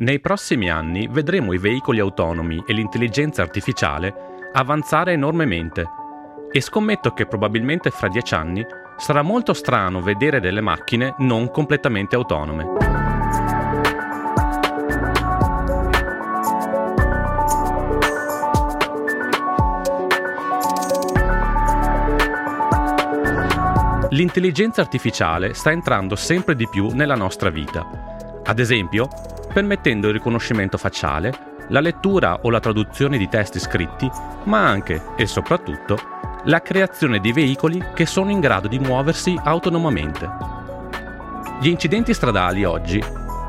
Nei prossimi anni vedremo i veicoli autonomi e l'intelligenza artificiale avanzare enormemente e scommetto che probabilmente fra dieci anni sarà molto strano vedere delle macchine non completamente autonome. L'intelligenza artificiale sta entrando sempre di più nella nostra vita. Ad esempio, permettendo il riconoscimento facciale, la lettura o la traduzione di testi scritti, ma anche e soprattutto la creazione di veicoli che sono in grado di muoversi autonomamente. Gli incidenti stradali oggi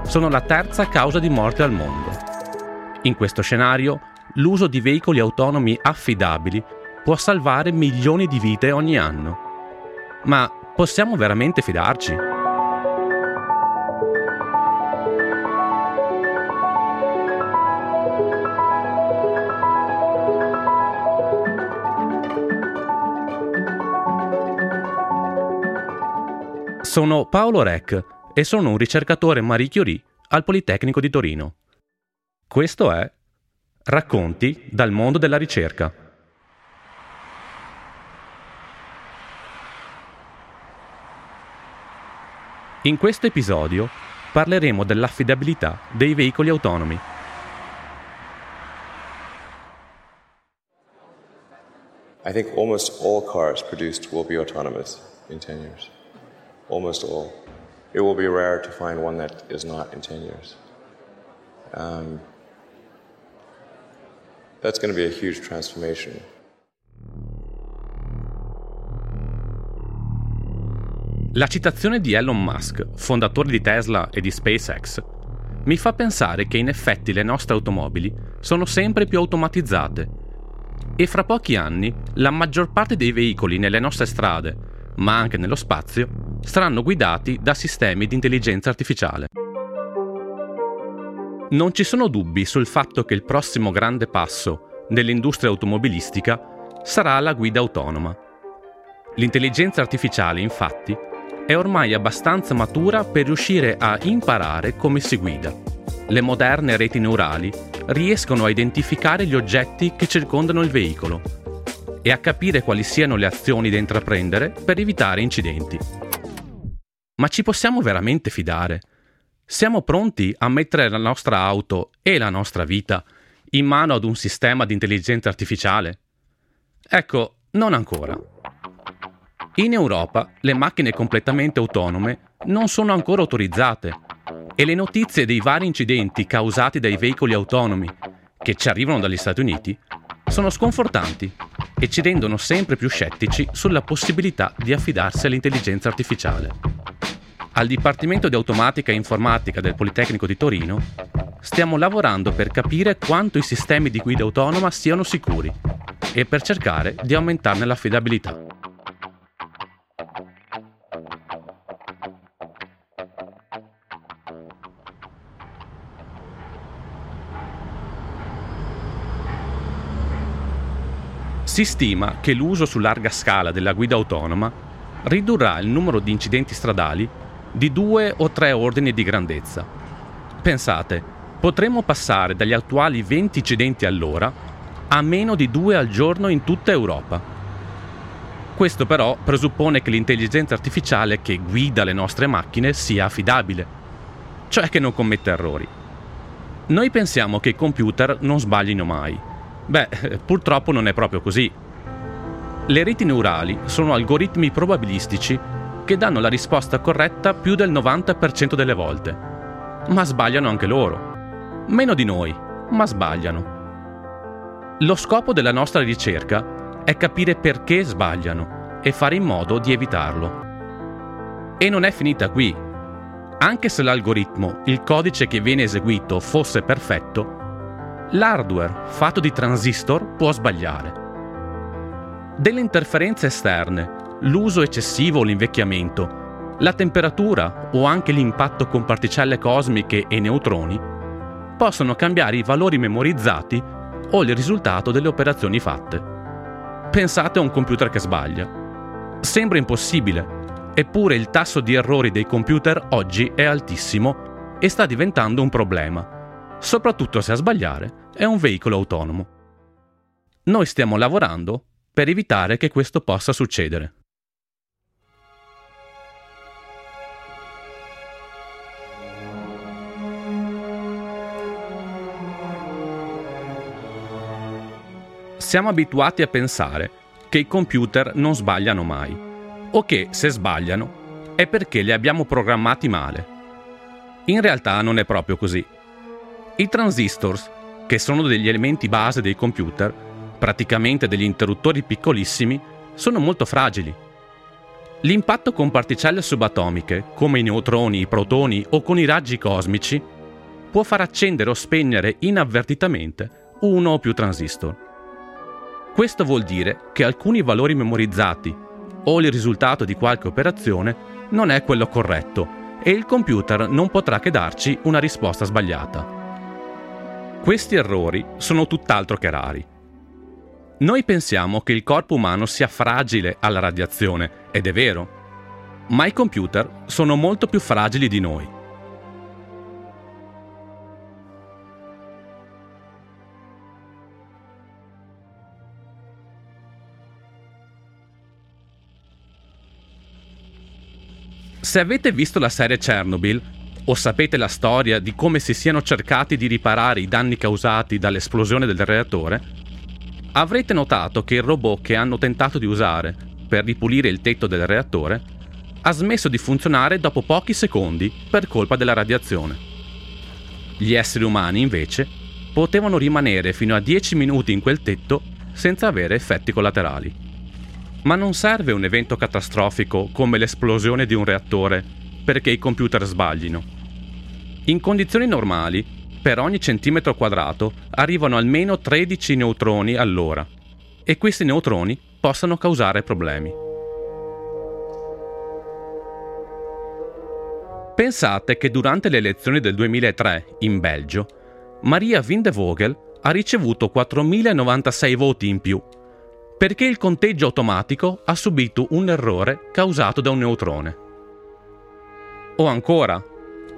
sono la terza causa di morte al mondo. In questo scenario, l'uso di veicoli autonomi affidabili può salvare milioni di vite ogni anno. Ma possiamo veramente fidarci? Sono Paolo Rec e sono un ricercatore Marie Curie al Politecnico di Torino. Questo è Racconti dal mondo della ricerca. In questo episodio parleremo dell'affidabilità dei veicoli autonomi. I think almost all cars produced will be autonomous in 10 years. Almost all. It will be rare to find one that is not in 10 years. Um, that's going to be a huge transformation. La citazione di Elon Musk, fondatore di Tesla e di SpaceX, mi fa pensare che in effetti le nostre automobili sono sempre più automatizzate e fra pochi anni la maggior parte dei veicoli nelle nostre strade, ma anche nello spazio, saranno guidati da sistemi di intelligenza artificiale. Non ci sono dubbi sul fatto che il prossimo grande passo nell'industria automobilistica sarà la guida autonoma. L'intelligenza artificiale, infatti, è ormai abbastanza matura per riuscire a imparare come si guida. Le moderne reti neurali riescono a identificare gli oggetti che circondano il veicolo e a capire quali siano le azioni da intraprendere per evitare incidenti. Ma ci possiamo veramente fidare? Siamo pronti a mettere la nostra auto e la nostra vita in mano ad un sistema di intelligenza artificiale? Ecco, non ancora. In Europa le macchine completamente autonome non sono ancora autorizzate e le notizie dei vari incidenti causati dai veicoli autonomi che ci arrivano dagli Stati Uniti sono sconfortanti e ci rendono sempre più scettici sulla possibilità di affidarsi all'intelligenza artificiale al Dipartimento di Automatica e Informatica del Politecnico di Torino stiamo lavorando per capire quanto i sistemi di guida autonoma siano sicuri e per cercare di aumentarne l'affidabilità. Si stima che l'uso su larga scala della guida autonoma ridurrà il numero di incidenti stradali di due o tre ordini di grandezza. Pensate, potremmo passare dagli attuali 20 incidenti all'ora a meno di due al giorno in tutta Europa. Questo però presuppone che l'intelligenza artificiale che guida le nostre macchine sia affidabile, cioè che non commetta errori. Noi pensiamo che i computer non sbaglino mai. Beh, purtroppo non è proprio così. Le reti neurali sono algoritmi probabilistici che danno la risposta corretta più del 90% delle volte. Ma sbagliano anche loro. Meno di noi, ma sbagliano. Lo scopo della nostra ricerca è capire perché sbagliano e fare in modo di evitarlo. E non è finita qui. Anche se l'algoritmo, il codice che viene eseguito, fosse perfetto, l'hardware fatto di transistor può sbagliare. Delle interferenze esterne l'uso eccessivo o l'invecchiamento, la temperatura o anche l'impatto con particelle cosmiche e neutroni possono cambiare i valori memorizzati o il risultato delle operazioni fatte. Pensate a un computer che sbaglia. Sembra impossibile, eppure il tasso di errori dei computer oggi è altissimo e sta diventando un problema. Soprattutto se a sbagliare è un veicolo autonomo. Noi stiamo lavorando per evitare che questo possa succedere. Siamo abituati a pensare che i computer non sbagliano mai, o che se sbagliano è perché li abbiamo programmati male. In realtà non è proprio così. I transistors, che sono degli elementi base dei computer, praticamente degli interruttori piccolissimi, sono molto fragili. L'impatto con particelle subatomiche, come i neutroni, i protoni o con i raggi cosmici, può far accendere o spegnere inavvertitamente uno o più transistor. Questo vuol dire che alcuni valori memorizzati o il risultato di qualche operazione non è quello corretto e il computer non potrà che darci una risposta sbagliata. Questi errori sono tutt'altro che rari. Noi pensiamo che il corpo umano sia fragile alla radiazione, ed è vero, ma i computer sono molto più fragili di noi. Se avete visto la serie Chernobyl, o sapete la storia di come si siano cercati di riparare i danni causati dall'esplosione del reattore, avrete notato che il robot che hanno tentato di usare per ripulire il tetto del reattore ha smesso di funzionare dopo pochi secondi per colpa della radiazione. Gli esseri umani, invece, potevano rimanere fino a 10 minuti in quel tetto senza avere effetti collaterali. Ma non serve un evento catastrofico come l'esplosione di un reattore perché i computer sbaglino. In condizioni normali, per ogni centimetro quadrato arrivano almeno 13 neutroni all'ora e questi neutroni possono causare problemi. Pensate che durante le elezioni del 2003 in Belgio, Maria Vindevogel ha ricevuto 4.096 voti in più perché il conteggio automatico ha subito un errore causato da un neutrone. O ancora,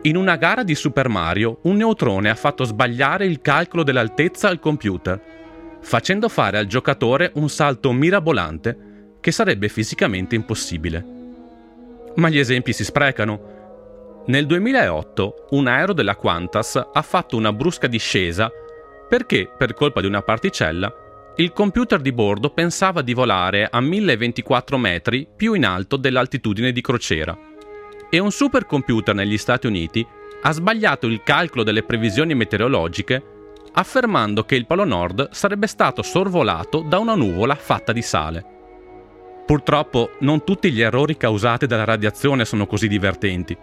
in una gara di Super Mario un neutrone ha fatto sbagliare il calcolo dell'altezza al computer, facendo fare al giocatore un salto mirabolante che sarebbe fisicamente impossibile. Ma gli esempi si sprecano. Nel 2008 un aereo della Qantas ha fatto una brusca discesa perché, per colpa di una particella, il computer di bordo pensava di volare a 1024 metri più in alto dell'altitudine di crociera. E un supercomputer negli Stati Uniti ha sbagliato il calcolo delle previsioni meteorologiche affermando che il Polo Nord sarebbe stato sorvolato da una nuvola fatta di sale. Purtroppo non tutti gli errori causati dalla radiazione sono così divertenti.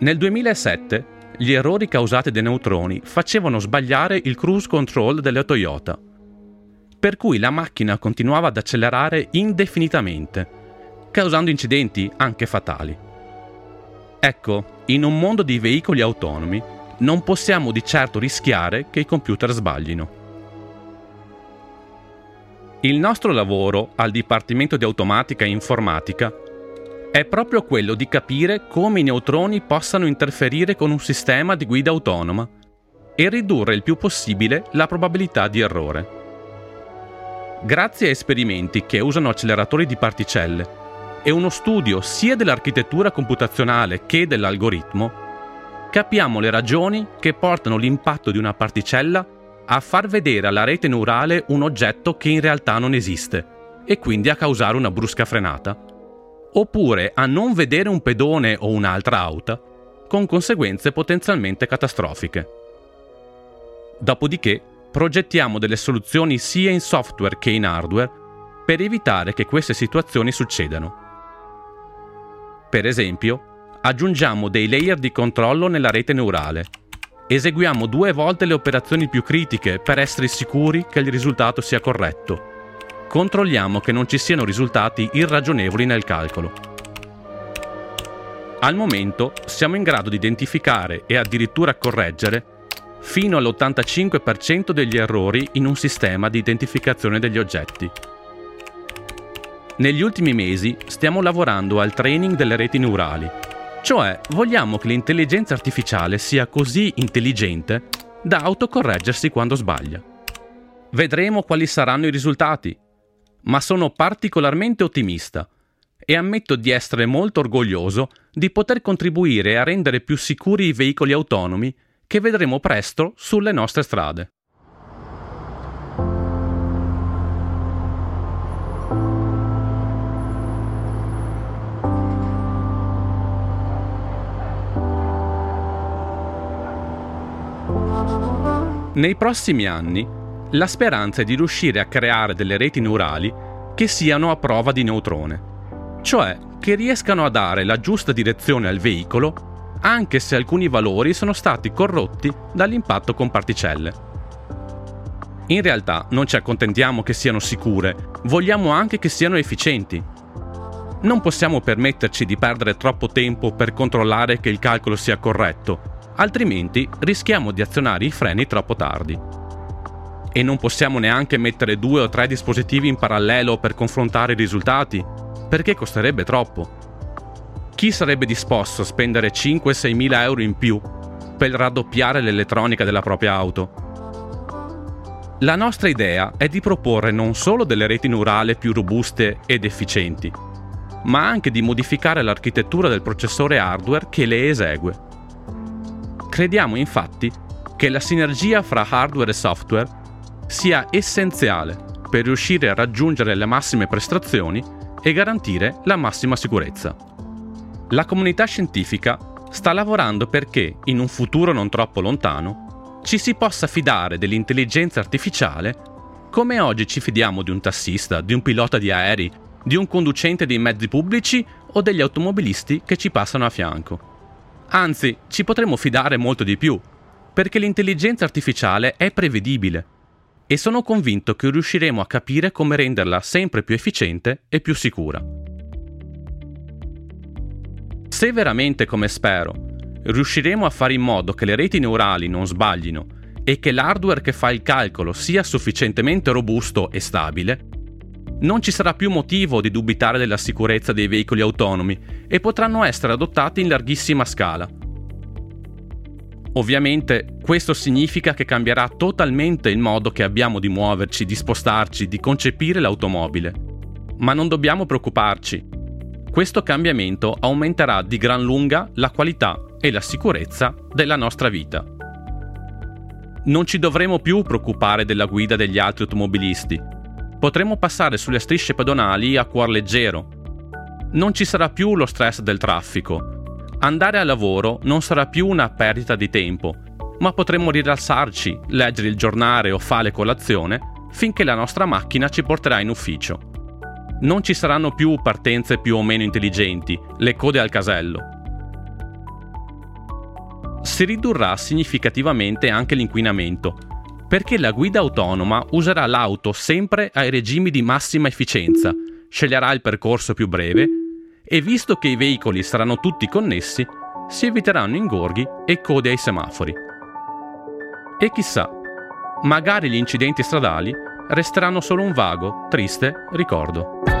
Nel 2007 gli errori causati dai neutroni facevano sbagliare il cruise control delle Toyota per cui la macchina continuava ad accelerare indefinitamente, causando incidenti anche fatali. Ecco, in un mondo di veicoli autonomi non possiamo di certo rischiare che i computer sbaglino. Il nostro lavoro al Dipartimento di Automatica e Informatica è proprio quello di capire come i neutroni possano interferire con un sistema di guida autonoma e ridurre il più possibile la probabilità di errore. Grazie a esperimenti che usano acceleratori di particelle e uno studio sia dell'architettura computazionale che dell'algoritmo, capiamo le ragioni che portano l'impatto di una particella a far vedere alla rete neurale un oggetto che in realtà non esiste e quindi a causare una brusca frenata, oppure a non vedere un pedone o un'altra auto, con conseguenze potenzialmente catastrofiche. Dopodiché progettiamo delle soluzioni sia in software che in hardware per evitare che queste situazioni succedano. Per esempio, aggiungiamo dei layer di controllo nella rete neurale. Eseguiamo due volte le operazioni più critiche per essere sicuri che il risultato sia corretto. Controlliamo che non ci siano risultati irragionevoli nel calcolo. Al momento siamo in grado di identificare e addirittura correggere fino all'85% degli errori in un sistema di identificazione degli oggetti. Negli ultimi mesi stiamo lavorando al training delle reti neurali Cioè, vogliamo che l'intelligenza artificiale sia così intelligente da autocorreggersi quando sbaglia. Vedremo quali saranno i risultati, ma sono particolarmente ottimista e ammetto di essere molto orgoglioso di poter contribuire a rendere più sicuri i veicoli autonomi che vedremo presto sulle nostre strade. Nei prossimi anni, la speranza è di riuscire a creare delle reti neurali che siano a prova di neutrone, cioè che riescano a dare la giusta direzione al veicolo anche se alcuni valori sono stati corrotti dall'impatto con particelle. In realtà non ci accontentiamo che siano sicure, vogliamo anche che siano efficienti. Non possiamo permetterci di perdere troppo tempo per controllare che il calcolo sia corretto altrimenti rischiamo di azionare i freni troppo tardi. E non possiamo neanche mettere due o tre dispositivi in parallelo per confrontare i risultati, perché costerebbe troppo. Chi sarebbe disposto a spendere 5-6 mila euro in più per raddoppiare l'elettronica della propria auto? La nostra idea è di proporre non solo delle reti neurali più robuste ed efficienti, ma anche di modificare l'architettura del processore hardware che le esegue. Crediamo infatti che la sinergia fra hardware e software sia essenziale per riuscire a raggiungere le massime prestazioni e garantire la massima sicurezza. La comunità scientifica sta lavorando perché, in un futuro non troppo lontano, ci si possa fidare dell'intelligenza artificiale come oggi ci fidiamo di un tassista, di un pilota di aerei, di un conducente dei mezzi pubblici o degli automobilisti che ci passano a fianco. Anzi, ci potremmo fidare molto di più, perché l'intelligenza artificiale è prevedibile e sono convinto che riusciremo a capire come renderla sempre più efficiente e più sicura. Se veramente, come spero, riusciremo a fare in modo che le reti neurali non sbaglino e che l'hardware che fa il calcolo sia sufficientemente robusto e stabile, non ci sarà più motivo di dubitare della sicurezza dei veicoli autonomi e potranno essere adottati in larghissima scala. Ovviamente questo significa che cambierà totalmente il modo che abbiamo di muoverci, di spostarci, di concepire l'automobile. Ma non dobbiamo preoccuparci. Questo cambiamento aumenterà di gran lunga la qualità e la sicurezza della nostra vita. Non ci dovremo più preoccupare della guida degli altri automobilisti, potremo passare sulle strisce pedonali a cuor leggero. Non ci sarà più lo stress del traffico. Andare al lavoro non sarà più una perdita di tempo, ma potremo rilassarci, leggere il giornale o fare colazione finché la nostra macchina ci porterà in ufficio. Non ci saranno più partenze più o meno intelligenti, le code al casello. Si ridurrà significativamente anche l'inquinamento, perché la guida autonoma userà l'auto sempre ai regimi di massima efficienza, sceglierà il percorso più breve e visto che i veicoli saranno tutti connessi, si eviteranno ingorghi e code ai semafori. E chissà, magari gli incidenti stradali resteranno solo un vago, triste ricordo.